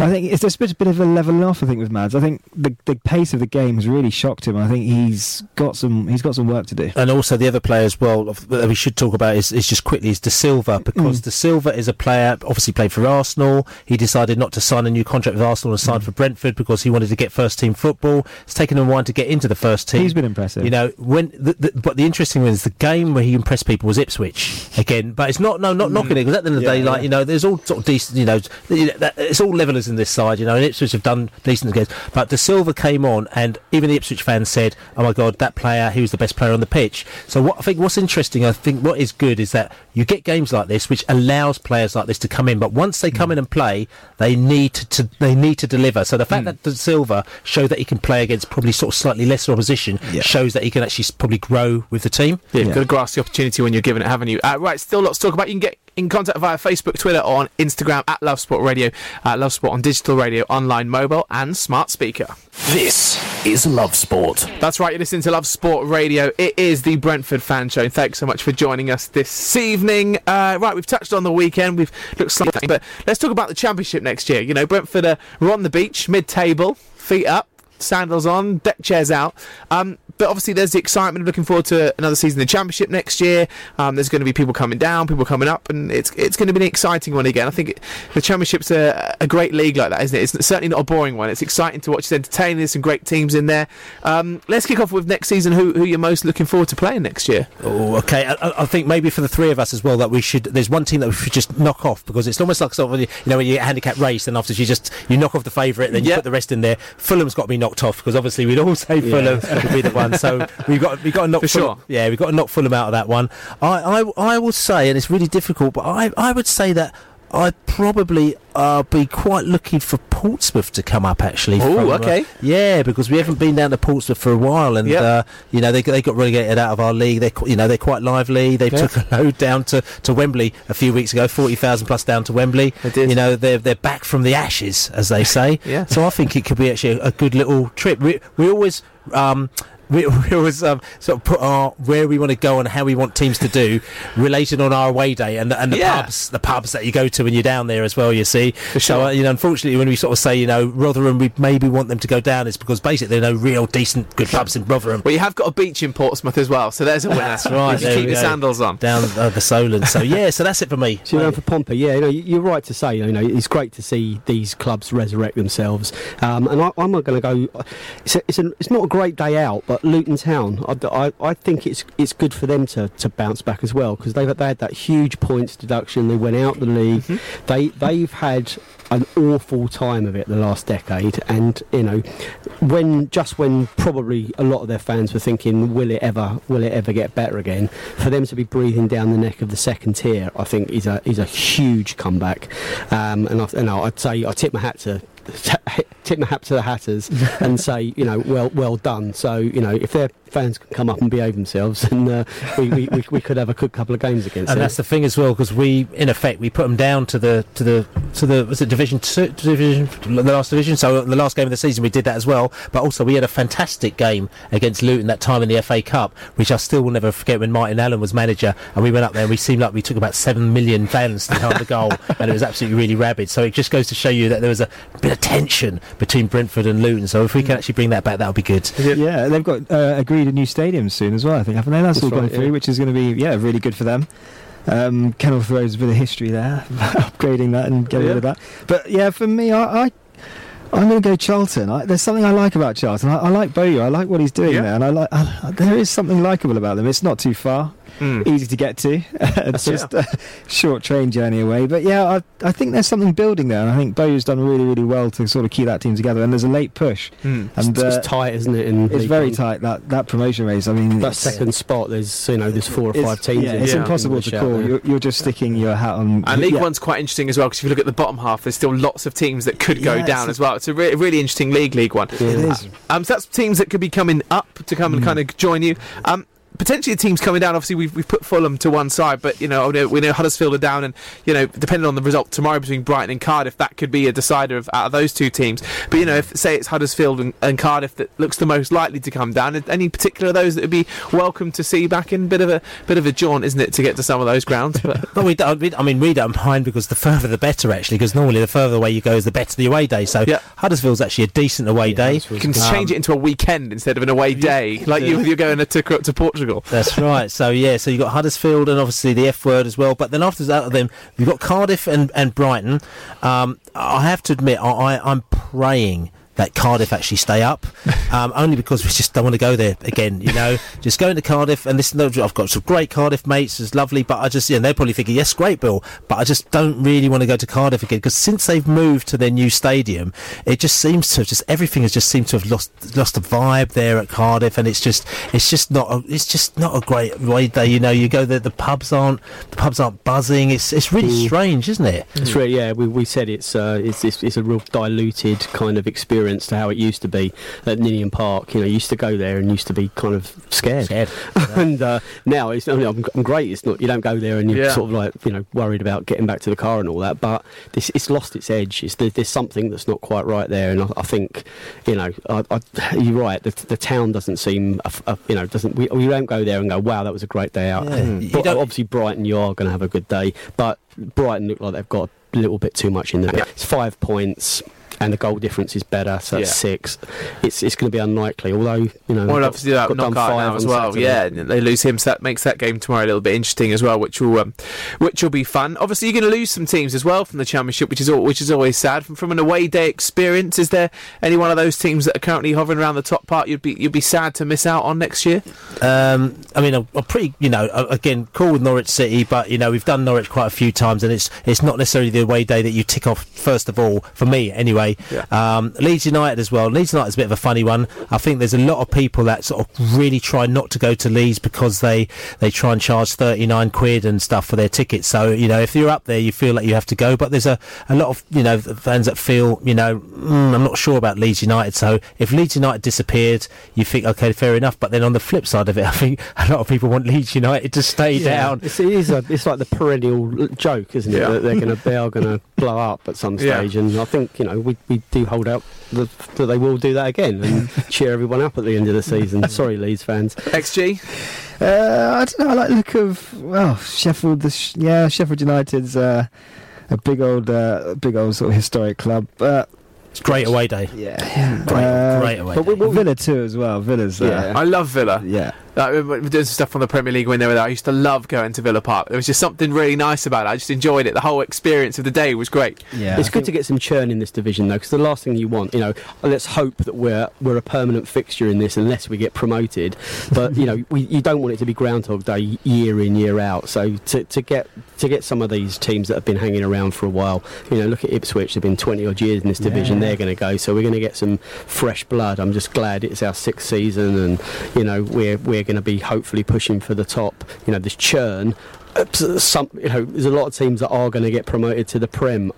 I think it's just a bit, bit of a leveling off. I think with Mads. I think the the pace of the game has really shocked him. I think he's got some he's got some work to do. And also the other player as well that we should talk about is, is just quickly is De Silva because Mm. De Silva is a player obviously played for Arsenal. He decided not to sign a new contract with Arsenal and Mm. signed for Brentford because he wanted to get first team football. It's taken him a while to get into the first team. He's been impressive. You know when the, the, but the interesting thing is the game where he impressed people was Ipswich again. But it's not no not knocking it because at the end of the Yeah, day like yeah. you know there's all sort of decent you know, you know that, it's all levelers in this side you know and Ipswich have done decent games. But De Silva came on and even the Ipswich fans said oh my god that player he was the best player on the pitch. So what I think what's interesting I think what is good is that you get games like this which allows players like this to come in but once they Mm. come in and play they need to, to they need to deliver. So the fact Mm. that De Silva showed that he can play against probably sort of slightly lesser opposition shows that he can actually probably grow with the team. Yeah, you've got to grasp the opportunity when you're given it, haven't you? Uh, right, still lots to talk about. You can get in contact via Facebook, Twitter, or on Instagram at Love Sport Radio, uh, Love Sport on digital radio, online, mobile, and smart speaker. This is Love Sport. That's right, you're listening to Love Sport Radio. It is the Brentford fan show. And thanks so much for joining us this evening. Uh, right, we've touched on the weekend, we've looked slightly, but let's talk about the championship next year. You know, Brentford are, are on the beach, mid table, feet up, sandals on, deck chairs out. Um, but obviously, there's the excitement of looking forward to another season of the Championship next year. Um, there's going to be people coming down, people coming up, and it's it's going to be an exciting one again. I think it, the Championship's a, a great league like that, isn't it? It's certainly not a boring one. It's exciting to watch. It's entertaining. There's some great teams in there. Um, let's kick off with next season. Who who you're most looking forward to playing next year? Oh, okay. I, I think maybe for the three of us as well that we should. There's one team that we should just knock off because it's almost like sort of you know when you handicap race and after you just you knock off the favourite, then you Yep. put the rest in there. Fulham's got to be knocked off because obviously we'd all say Yeah. Fulham would be the one. So we've got we've got to knock For sure. Yeah, we've got to knock Fulham out of that one. I I I will say, and it's really difficult, but I I would say that. I'd probably uh, be quite looking for Portsmouth to come up actually. Oh, from, uh, okay. yeah, because we haven't been down to Portsmouth for a while, and Yep. uh, you know they they got relegated out of our league. They you know they're quite lively. They Yeah. took a load down to, to Wembley a few weeks ago, forty thousand plus down to Wembley. They did. You know they're they're back from the ashes, as they say. Yeah. So I think it could be actually a, a good little trip. We we always. Um, we, we always um, sort of put our where we want to go and how we want teams to do related on our away day and the, and the Yeah. pubs the pubs that you go to when you're down there as well you see so uh, you know unfortunately when we sort of say you know Rotherham we maybe want them to go down it's because basically there are no real decent good pubs in Rotherham Well, you have got a beach in Portsmouth as well, so there's a winner. that's right you keep your go. sandals on. down uh, the Solent so yeah so that's it for me So you're going for Pompey, yeah. You know, you- you're right to say. You know, it's great to see these clubs resurrect themselves. Um, and I, I'm not going to go. It's, a, it's, a, it's not a great day out, but Luton Town. I, I, I think it's it's good for them to, to bounce back as well because they've they had that huge points deduction. They went out the league. They they've had an awful time of it the last decade, and you know, when just when probably a lot of their fans were thinking, will it ever, will it ever get better again? For them to be breathing down the neck of the second tier, I think is a is a huge comeback. Um, and I, and I'd say I tip my hat to. Tip my hat to the Hatters and say, you know, well, well done. So, you know, if their fans can come up and behave themselves, then uh, we, we, we, we could have a good couple of games against them. and that's the thing as well because we in effect we put them down to the to the to the was it division two division the last division so the last game of the season we did that as well but also we had a fantastic game against Luton that time in the FA Cup which I still will never forget when Martin Allen was manager and we went up there and we seemed like we took about seven million fans to behind the goal and it was absolutely really rabid so it just goes to show you that there was a bit of tension between Brentford and Luton so if we can actually bring that back that would be good Yeah, they've got uh, agreed a new stadium soon as well. I think haven't they? That's, That's all gone right, through, yeah. which is going to be yeah really good for them. Um, Kenilworth Road's a bit of history there, upgrading that and getting rid of that. But yeah, for me, I. I I'm going to go Charlton. I, there's something I like about Charlton. I, I like Bowyer. I like what he's doing Yeah. there, and I like. I, there is something likable about them. It's not too far, Mm. easy to get to. it's just a short train journey away. But yeah, I, I think there's something building there, and I think Bowyer's done really, really well to sort of keep that team together. And there's a late push, Mm. and it's, uh, it's tight, isn't it? In it's League very One? tight that that promotion race. I mean, That it's- second spot, there's you know, there's four or it's- five teams. Yeah, in it's there. impossible to call. You're, you're just sticking your hat on. And League yeah. One's quite interesting as well because if you look at the bottom half, there's still lots of teams that could go Yeah, down as well. It's a re- really interesting league, League One. It is. Um, so that's teams that could be coming up to come and kind of join you. Um, potentially teams coming down. Obviously, we've, we've put Fulham to one side, but you know we know- Huddersfield are down, and you know depending on the result tomorrow between Brighton and Cardiff, that could be a decider of out of those two teams. But you know, if say it's Huddersfield and, and Cardiff that looks the most likely to come down, any particular of those that would be welcome to see back in bit of a bit of a jaunt, isn't it, to get to some of those grounds? But But we don't, we, I mean, we don't mind because the further the better, actually, because normally the further away you go is the better the away day. So Yeah. Huddersfield's actually a decent away day. you can change it um, into a weekend instead of an away day, like you you're going to Tucker up to, to That's right. So yeah, so you've got Huddersfield and obviously the F word as well. But then after that, them you've got Cardiff and and Brighton. Um, I have to admit, I, I I'm praying. That Cardiff actually stay up, um, only because we just don't want to go there again. You know, just going to Cardiff and this. I've got some great Cardiff mates. It's lovely, but I just, yeah, they're probably thinking, yes, great, Bill, but I just don't really want to go to Cardiff again because since they've moved to their new stadium, it just seems to have just everything has just seemed to have lost lost the vibe there at Cardiff, and it's just it's just not a, it's just not a great way there. You know, you go there, the pubs aren't the pubs aren't buzzing. It's it's really strange, isn't it? It's really, yeah. We, we said it's, uh, it's it's it's a real diluted kind of experience experience to how it used to be at Ninian Park. You know, you used to go there and used to be kind of scared. Scared. and uh, now it's I mean, I'm, I'm great. It's not you don't go there and you're Yeah. sort of like you know worried about getting back to the car and all that. But this it's lost its edge. It's, there, there's something that's not quite right there, and I, I think you know I, I, you're right. The, the town doesn't seem a, a- you know doesn't we, we don't go there and go wow that was a great day out. Yeah. Hmm. You But obviously Brighton you are going to have a good day, but Brighton look like they've got a little bit too much in there. It's five points. And the goal difference is better, so it's Yeah. six. It's it's going to be unlikely. Although you know, Well, got- obviously that got done knockout five now as well. Saturday. Yeah, they lose him, so that makes that game tomorrow a little bit interesting as well, which will um, which will be fun. Obviously, you're going to lose some teams as well from the championship, which is al- which is always sad. From, from an away day experience, is there any one of those teams that are currently hovering around the top part you'd be you'd be sad to miss out on next year? Um, I mean, I'm, I'm pretty, you know, uh, again, cool with Norwich City, but you know, we've done Norwich quite a few times, and it's it's not necessarily the away day that you tick off first of all for me, anyway. Um, Leeds United as well. Leeds United is a bit of a funny one. I think there's a lot of people that sort of really try not to go to Leeds because they they try and charge 39 quid and stuff for their tickets. So you know, if you're up there, you feel like you have to go. But there's a a lot of you know fans that feel you know mm, I'm not sure about Leeds United. So if Leeds United disappeared, you think okay, fair enough. But then on the flip side of it, I think a lot of people want Leeds United to stay down. It's, it is a, it's like the perennial joke, isn't it? Yeah. That they're going to they are going to blow up at some Yeah. stage, and I think you know we, we do hold out the, that they will do that again and cheer everyone up at the end of the season. Sorry, Leeds fans. XG. Uh, I don't know. I like the look of well Sheffield. The sh- yeah, Sheffield United's uh, a big old, uh, big old sort of historic club. But it's great away day. Yeah, Great- uh, great away But we- Villa too as well. Villa's. Uh, I love Villa. Yeah. Like, we're we're doing some stuff on the Premier League when they were there. I used to love going to Villa Park. There was just something really nice about it. I just enjoyed it. The whole experience of the day was great. it's good to get some churn in this division though, because the last thing you want, you know, let's hope that we're we're a permanent fixture in this unless we get promoted. But you know, we, you don't want it to be Groundhog Day year in year out. So to, to get to get some of these teams that have been hanging around for a while, you know, look at Ipswich. They've been twenty odd years in this division. Yeah. They're going to go. So we're going to get some fresh blood. I'm just glad it's our sixth season, and you know, we're we're going to be hopefully pushing for the top. You know, this churn. Some, you know, there's a lot of teams that are going to get promoted to the Prem.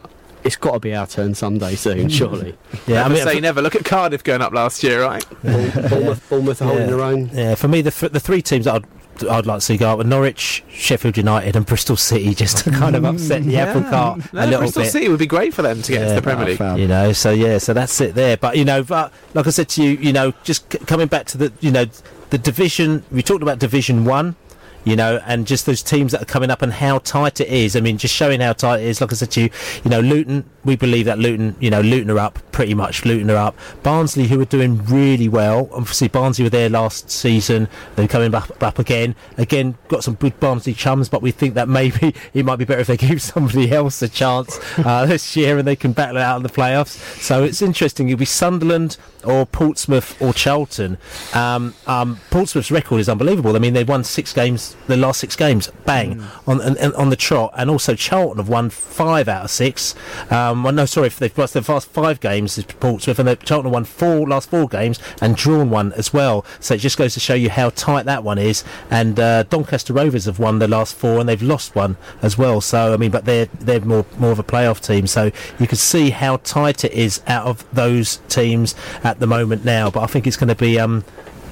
It's got to be our turn someday soon, surely. Yeah, I mean, say never. Look at Cardiff going up last year, right? Bournemouth, Bournemouth are holding Yeah. their own. Yeah, for me, the th- the three teams that I'd I'd like to see go up are Norwich, Sheffield United, and Bristol City, just to kind of upset the mm, apple cart No, a little Bristol bit. City would be great for them to get into the Premier League. Ah, you know, so yeah, so that's it there. But you know, but like I said to you, you know, just c- coming back to the, you know, the division. We talked about Division One. You know, and just those teams that are coming up and how tight it is. I mean, just showing how tight it is. Like I said to you, you know, Luton. We believe that Luton, you know, Luton are up pretty much. Luton are up. Barnsley, who are doing really well. Obviously, Barnsley were there last season. They're coming back up again. Again, got some good Barnsley chums, but we think that maybe it might be better if they give somebody else a chance uh, this year and they can battle it out in the playoffs. So it's interesting. It'll be Sunderland or Portsmouth or Charlton. Um, um, Portsmouth's record is unbelievable. I mean, they've won six games, the last six games, bang, on, on on the trot. And also Charlton have won five out of six. Um, well, no, sorry, they've lost their last five games, is Portsmouth, and have won four last four games and drawn one as well. So it just goes to show you how tight that one is. And uh, Doncaster Rovers have won the last four, and they've lost one as well. So I mean, but they're they're more more of a playoff team. So you can see how tight it is out of those teams at the moment now. But I think it's going to be. Um,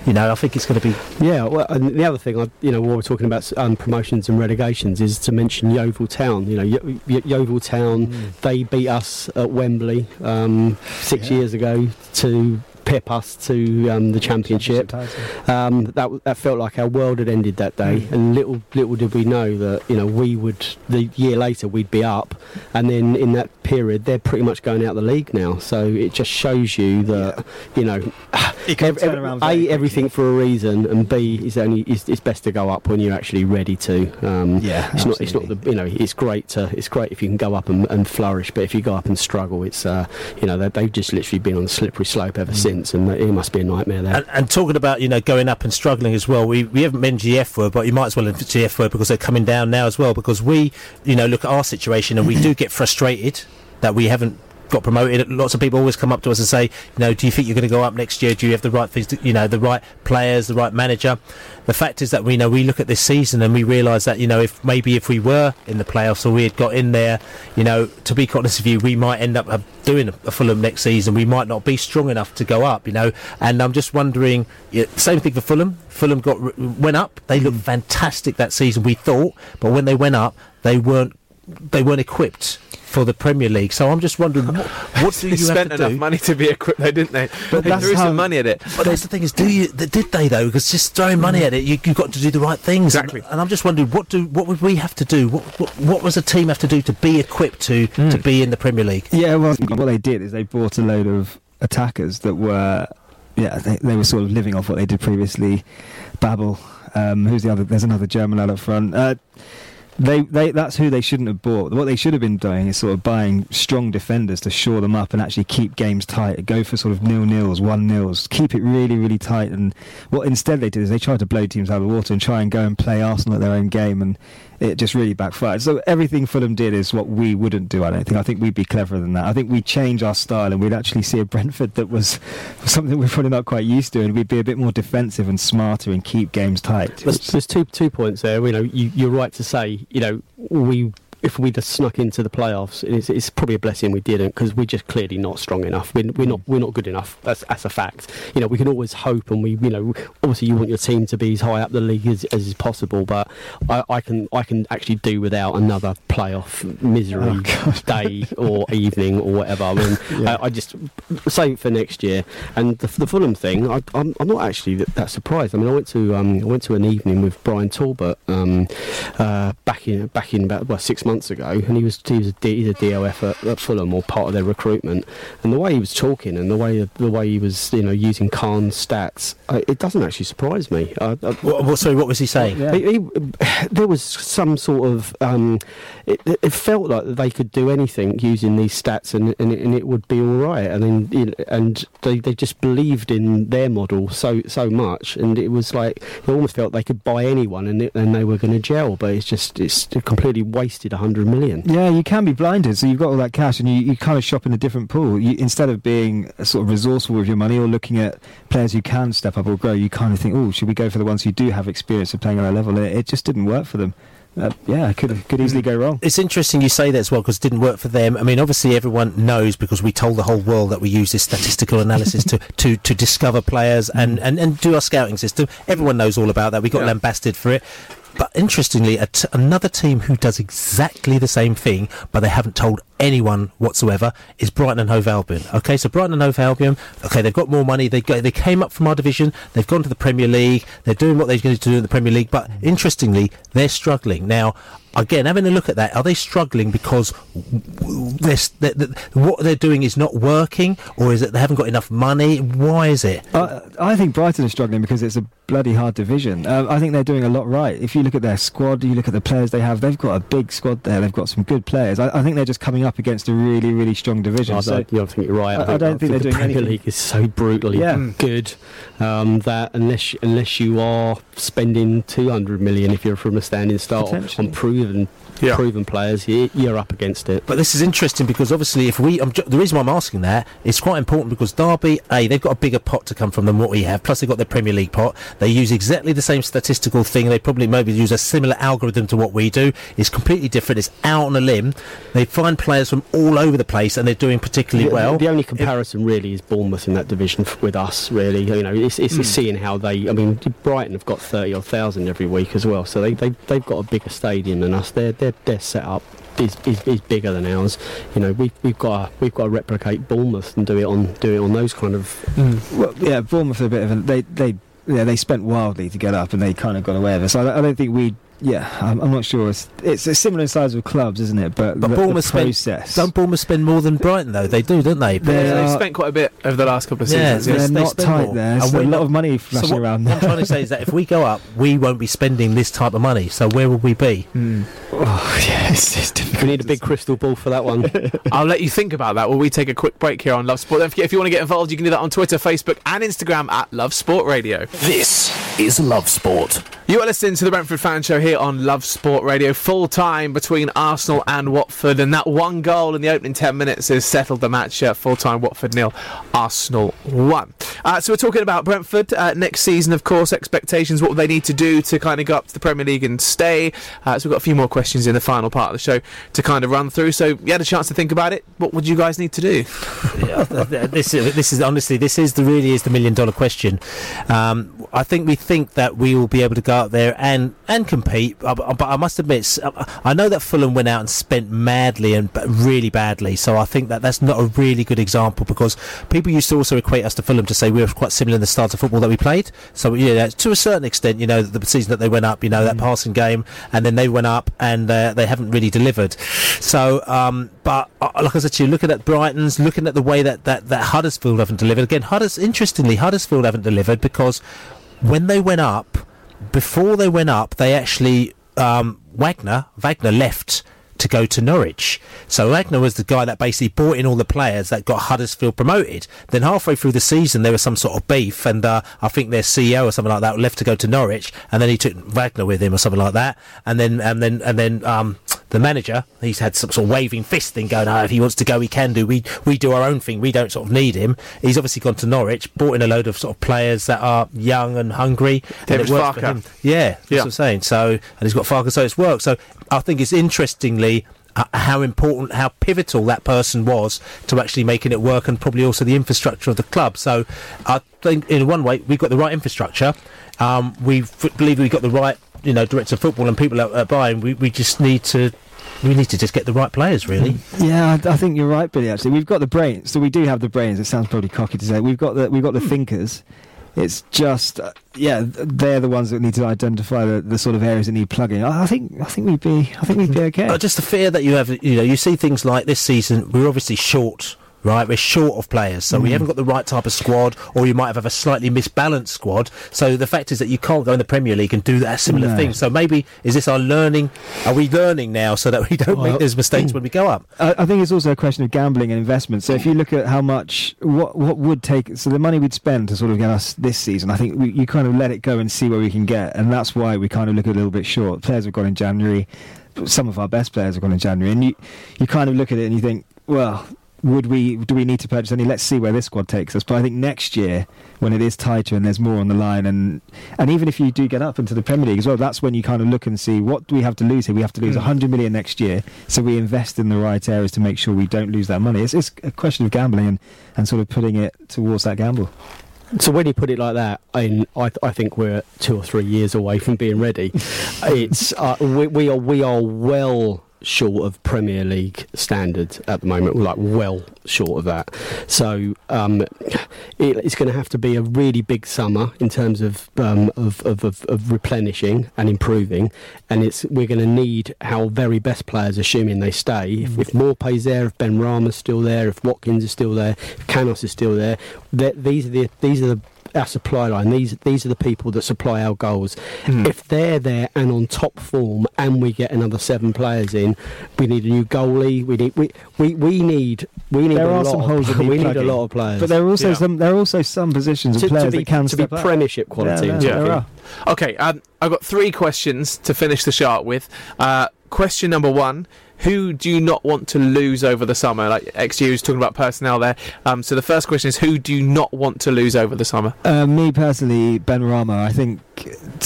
you know, I think it's going to be Yeah, well, and the other thing, I, you know, while we're talking about um, promotions and relegations, is to mention Yeovil Town. You know, Ye- Ye- Yeovil Town, they beat us at Wembley um, six years ago to pip us to um, the championship. Um, that that felt like our world had ended that day, and little little did we know that you know we would the year later we'd be up, and then in that period they're pretty much going out of the league now. So it just shows you that you know ev- turn ev- around a everything for a reason, and b is only it's, it's best to go up when you're actually ready to. Um, Yeah, it's not it's not the you know it's great to it's great if you can go up and, and flourish, but if you go up and struggle, it's uh, you know they, they've just literally been on a slippery slope ever since, and it must be a nightmare there. And, and talking about you know going up and struggling as well, we we haven't mentioned the F word, but you might as well mention the F word because they're coming down now as well. Because we you know look at our situation and we do get frustrated that we haven't got promoted. Lots of people always come up to us and say, you know, do you think you're going to go up next year? Do you have the right things? To, you know, the right players, the right manager. The fact is that we know we look at this season and we realise that you know if maybe if we were in the playoffs or we had got in there, you know, to be honest with you, we might end up uh, doing a, a Fulham next season. We might not be strong enough to go up, you know. And I'm just wondering, same thing for Fulham. Fulham got went up. They looked fantastic that season. We thought, but when they went up, they weren't they weren't equipped for the Premier League. So I'm just wondering, what, what do you spent have to enough do? money to be equipped, though, didn't they? But they threw how- some money at it. But that's the thing is, do you? Did they though? Because just throwing money at it, you, you've got to do the right things. Exactly. And, and I'm just wondering, what do what would we have to do? What what, what was a team have to do to be equipped to to be in the Premier League? Yeah, well, what they did is they bought a load of attackers that were, yeah, they, they were sort of living off what they did previously. Babel, um, who's the other? There's another German lad up front. Uh, they, they, that's who they shouldn't have bought. What they should have been doing is sort of buying strong defenders to shore them up and actually keep games tight. Go for sort of nil nils, one nils, keep it really, really tight. And what instead they did is they tried to blow teams out of the water and try and go and play Arsenal at their own game, and it just really backfired. So everything Fulham did is what we wouldn't do. I don't think. I think we'd be cleverer than that. I think we'd change our style and we'd actually see a Brentford that was something we're probably not quite used to, and we'd be a bit more defensive and smarter and keep games tight. There's, there's two two points there. You know, you, you're right to say. You know, we if we'd have snuck into the playoffs, it's, it's probably a blessing we didn't because we're just clearly not strong enough. We're, we're not we're not good enough. That's that's a fact. You know, we can always hope, and we you know obviously you want your team to be as high up the league as, as is possible, but I, I can I can actually do without another playoff misery day or evening or whatever. I mean, I, I just save it for next year. And the, the Fulham thing, I, I'm, I'm not actually that, that surprised. I mean, I went to um, I went to an evening with Brian Talbot um, uh, back in back in about well, six months ago, and he was he was a, D, he's a DOF at, at Fulham or part of their recruitment. And the way he was talking and the way the way he was you know using Khan's stats, uh, it doesn't actually surprise me. I, I, What, what, sorry, what was he saying? he, he, there was some sort of. Um, it, it felt like they could do anything using these stats, and and it, and it would be all right. And then, you know, and they, they just believed in their model so so much, and it was like it almost felt they could buy anyone, and it, and they were going to gel. But it's just it's completely wasted a hundred million. Yeah, you can be blinded. So you've got all that cash, and you, you kind of shop in a different pool. You, instead of being uh, sort of resourceful with your money or looking at players who can step up or grow, you kind of think, oh, should we go for the ones who do have experience of playing at that level? It, it just didn't work for them. Uh, yeah, it could could easily go wrong. It's interesting you say that as well because it didn't work for them. I mean, obviously everyone knows because we told the whole world that we use this statistical analysis to, to, to discover players and, and, and do our scouting system. Everyone knows all about that. We got Yeah. lambasted for it. But interestingly, another team who does exactly the same thing, but they haven't told anyone whatsoever, is Brighton and Hove Albion. Okay, so Brighton and Hove Albion, okay, they've got more money. They go, they came up from our division. They've gone to the Premier League. They're doing what they're going to do in the Premier League. But interestingly, they're struggling now. Again, having a look at that, are they struggling because they're, they they- what they're doing is not working, or is it they haven't got enough money? Why is it? Uh, I think Brighton is struggling because it's a bloody hard division. Uh, I think they're doing a lot right. If you look at their squad, you look at the players they have, they've got a big squad there. They've got some good players. I, I think they're just coming up against a really, really strong division. I, So- don't, yeah, I think you're right. I- I don't think they're the doing Premier anything. League is so brutally Yeah. Mm. good um, that unless unless you are spending 200 million if you're from a standing start on, on proven proven players, you, you're up against it. But this is interesting because obviously, if we, ju- the reason why I'm asking that is quite important because Derby, a they've got a bigger pot to come from than what we have. Plus, they've got their Premier League pot. They use exactly the same statistical thing. They probably maybe use a similar algorithm to what we do. It's completely different. It's out on a limb. They find players from all over the place, and they're doing particularly The- well. The only comparison really is Bournemouth in that division f- with us. Really, you know, it's, it's Hmm. seeing how they. I mean, Brighton have got thirty or thousand every week as well, so they they they've got a bigger stadium than us. Their their their setup is, is, is bigger than ours. You know, we we've got to, we've got to replicate Bournemouth and do it on do it on those kind of. Mm. Well, yeah, Bournemouth are a bit of a they they yeah they spent wildly to get up and they kind of got away with it. So I, I don't think we. Yeah, I'm, I'm not sure. It's, it's a similar size of clubs, isn't it? But, But the, Bournemouth the spend, don't Bournemouth spend more than Brighton though? They do, don't they? They They've are- spent quite a bit over the last couple of Yeah, seasons. they- They're not tight more. there. And There's a we're lot of money So flashing what, around what I'm trying to say is that if we go up, we won't be spending this type of money. So where will we be? Hmm. Oh, yeah, it's, it's. We need a big crystal ball for that one. I'll let you think about that while we take a quick break here on Love Sport. Don't forget, if you want to get involved, you can do that on Twitter, Facebook, and Instagram at Love Sport Radio. This is Love Sport. You are listening to the Brentford Fan Show here on Love Sport Radio. Full time between Arsenal and Watford, and that one goal in the opening 10 minutes has settled the match. Uh, Full time Watford nil, Arsenal 1. Uh, so we're talking about Brentford uh, next season, of course, expectations, what they need to do to kind of go up to the Premier League and stay. Uh, so we've got a few more questions in the final part of the show to kind of run through. So you had a chance to think about it. What would you guys need to do? this is this is honestly this is the really is the million dollar question. Um, I think we think that we will be able to go out there and and compete, uh, but I must admit, I know that Fulham went out and spent madly and really badly. So I think that that's not a really good example because people used to also equate us to Fulham to say we were quite similar in the style of football that we played. So yeah, to a certain extent, you know, the season that they went up, you know, that passing game, and then they went up and uh, they haven't really delivered. So, um, but uh, like I said to you, looking at Brighton's, looking at the way that, that, that Huddersfield haven't delivered again. Hudders, interestingly, Huddersfield haven't delivered because when they went up, before they went up, they actually um, Wagner Wagner left to go to Norwich. So Wagner was the guy that basically brought in all the players that got Huddersfield promoted. Then halfway through the season, there was some sort of beef, and uh, I think their CEO or something like that left to go to Norwich, and then he took Wagner with him or something like that. And then and then and then um, the manager, he's had some sort of waving fist thing going. Oh, if he wants to go, he can do. We we do our own thing. We don't sort of need him. He's obviously gone to Norwich, brought in a load of sort of players that are young and hungry. and it works for him. Yeah, that's Yeah. what I'm saying. So, and he's got Farke, so it's worked. So, I think it's interestingly uh, how important, how pivotal that person was to actually making it work, and probably also the infrastructure of the club. So, I think in one way we've got the right infrastructure. Um, we f- believe we've got the right, you know, director of football and people at, at buying. We we just need to. We need to just get the right players, really. Yeah, I, I think you're right, Billy. Actually, we've got the brains. So we do have the brains. It sounds probably cocky to say. We've got the we've got the thinkers. It's just, uh, yeah, they're the ones that need to identify the, the sort of areas that need plugging. I, I think I think we'd be I think we'd be okay. Uh, just the fear that you have, you know, you see things like this season, we're obviously short, right? We're short of players, so we Mm. haven't got the right type of squad, or you might have a slightly misbalanced squad. So the fact is that you can't go in the Premier League and do that similar No. thing. So maybe, is this our learning? Are we learning now so that we don't Well- make those mistakes when we go up? I, I think it's also a question of gambling and investment. So if you look at how much, what what would take, so the money we'd spend to sort of get us this season, I think we, you kind of let it go and see where we can get, and that's why we kind of look a little bit short. Players have gone in January, some of our best players have gone in January, and you you kind of look at it and you think, well. Would we do we need to purchase any? Let's see where this squad takes us. But I think next year, when it is tighter and there's more on the line, and and even if you do get up into the Premier League as well, that's when you kind of look and see what do we have to lose here. We have to lose Mm. 100 million next year, so we invest in the right areas to make sure we don't lose that money. It's, it's a question of gambling and, and sort of putting it towards that gamble. So when you put it like that, I, I, I think we're two or three years away from being ready. it's uh, we, we are we are well short of Premier League standards at the moment. We're like well short of that. So um, it, it's going to have to be a really big summer in terms of um, of, of, of, of replenishing and improving. And it's we're going to need our very best players, assuming they stay. If, if Maupay's there, if Benrahma's still there, if Watkins is still there, if Canos is still there, these are the these are the our supply line. These these are the people that supply our goals. If they're there and on top form, and we get another seven players in, we need a new goalie. We need we we, we need we need there a are lot some of, holes that need we need a lot of players. but there are also some there are also some positions To- of to players be- that can to be up. Premiership quality, Yeah, I'm there- are. Okay, um, I've got three questions to finish the show with. Uh, question number one. Who do you not want to lose over the summer? Like XG was talking about personnel there. Um, so the first question is, who do you not want to lose over the summer? Uh, me personally, Benrahma. I think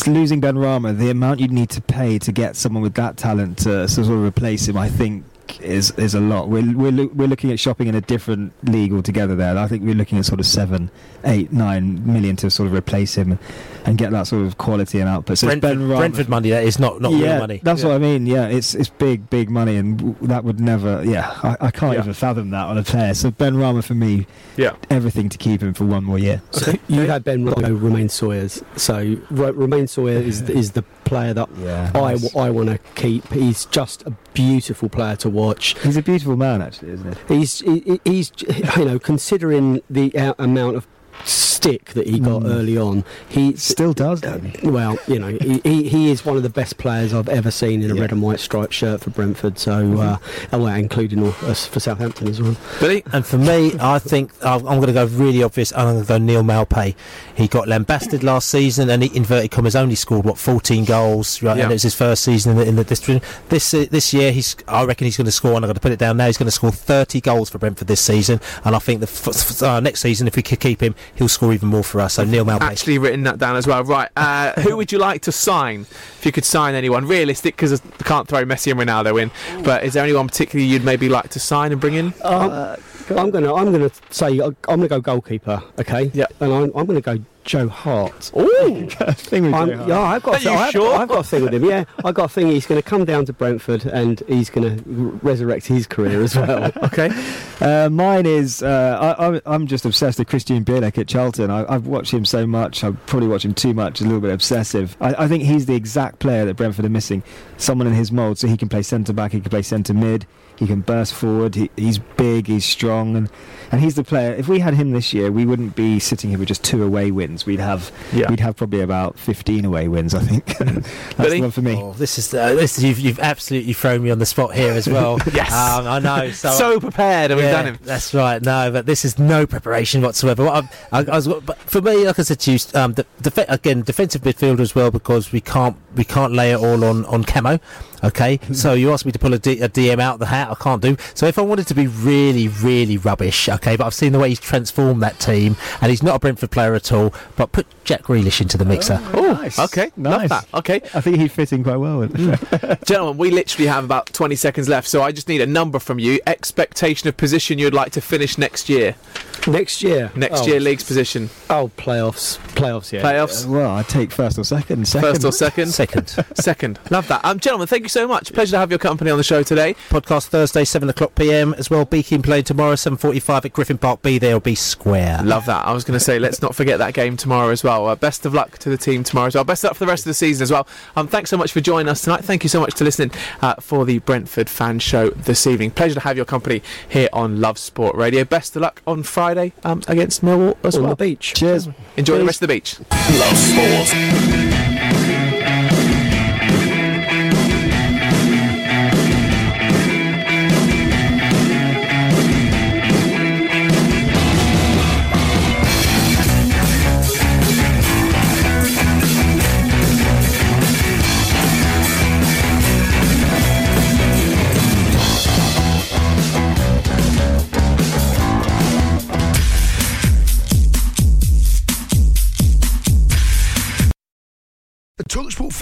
losing Benrahma, the amount you'd need to pay to get someone with that talent to sort of replace him, I think is is a lot. We're we're, loo- we're looking at shopping in a different league altogether. There, I think we're looking at sort of seven, eight, nine million to sort of replace him and get that sort of quality and output. So it's Brentford, Benrahma. Brentford money, that is not, not yeah, real money. That's what I mean. Yeah, it's it's big, big money, and w- that would never. Yeah, I, I can't Yeah. even fathom that on a player. So Benrahma for me, Yeah. everything to keep him for one more year. So you had Ben Rama, Romaine Sawyers. So Romaine Sawyer is is the player that Yeah, I, nice. I want to keep. He's just a beautiful player to watch. He's a beautiful man, actually, isn't he? He's he, he's you know considering the uh, amount of stick that he got early on. He still does. Well, you know, he, he, he is one of the best players I've ever seen in a red and white striped shirt for Brentford. So, uh, and well, including all, us for Southampton as well. Billy? And for me, I think I'm going to go really obvious. I'm going to go Neal Maupay. He got lambasted last season, and he inverted commas only scored what 14 goals. Right, Yeah. and it was his first season in the, in the district. This uh, this year, he's I reckon he's going to score. And I'm going to put it down now. He's going to score 30 goals for Brentford this season, and I think the f- f- uh, next season, if we could keep him, he'll score even more for us. So Neal Maupay. Actually, written that down as well. Right, uh, who would you like to sign if you could sign anyone? Realistic, because I can't throw Messi and Ronaldo in. But is there anyone particularly you'd maybe like to sign and bring in? Uh, I'm gonna I'm gonna say I'm gonna go goalkeeper. Okay. Yeah. And I'm, I'm gonna go Joe Hart. Ooh. thing with I'm, Joe Hart. Yeah, I've got. Are a thing- you I've, sure? I've got a thing with him. Yeah, I've got a thing. He's going to come down to Brentford and he's going to resurrect his career as well. okay. Uh, mine is uh, I, I'm- I'm just obsessed with Krystian Bielik at Charlton. I, I've watched him so much. I've probably watch him too much. A little bit obsessive. I, I think he's the exact player that Brentford are missing. Someone in his mould, so he can play centre back. He can play centre mid. He can burst forward. He, he's big. He's strong, and and he's the player. If we had him this year, we wouldn't be sitting here with just two away wins. We'd have Yeah. we'd have probably about 15 away wins. I think. That's the one for me. Oh, this is uh, this is, you've, you've absolutely thrown me on the spot here as well. Yes. um, I know. So, So prepared, and we've done him. That's right. No, but this is no preparation whatsoever. What I've- I, I was, but for me, like I said to you, um, the, def- again, defensive midfielder as well because we can't we can't lay it all on on camo. Okay, so you asked me to pull a, D, a DM out of the hat. I can't do. So if I wanted to be really, really rubbish, okay, but I've seen the way he's transformed that team, and he's not a Brentford player at all. But put Jack Grealish into the mixer. Oh, okay, love that. Okay, I think he'd fit in quite well. With Gentlemen, we literally have about 20 seconds left, so I just need a number from you. Expectation of position you'd like to finish next year. Next year. Next Oh. year, league's position. Oh, playoffs. Playoffs. Yeah. Playoffs. Uh, well, I'd take first or second. second. First or second? Second. second. Love that. Um, gentlemen, thank you so much. Pleasure to have your company on the show today. Podcast Thursday, seven o'clock PM as well. Beakin playing tomorrow, seven forty-five at Griffin Park. Be there, or be square. Love that. I was going to say, let's not forget that game tomorrow as well. Uh, best of luck to the team tomorrow as well. Best of luck for the rest of the season as well. Um, thanks so much for joining us tonight. Thank you so much for listening uh, for the Brentford fan show this evening. Pleasure to have your company here on Love Sport Radio. Best of luck on Friday um, against Millwall as On well. the beach. Cheers. Enjoy the rest of the beach. Love sport.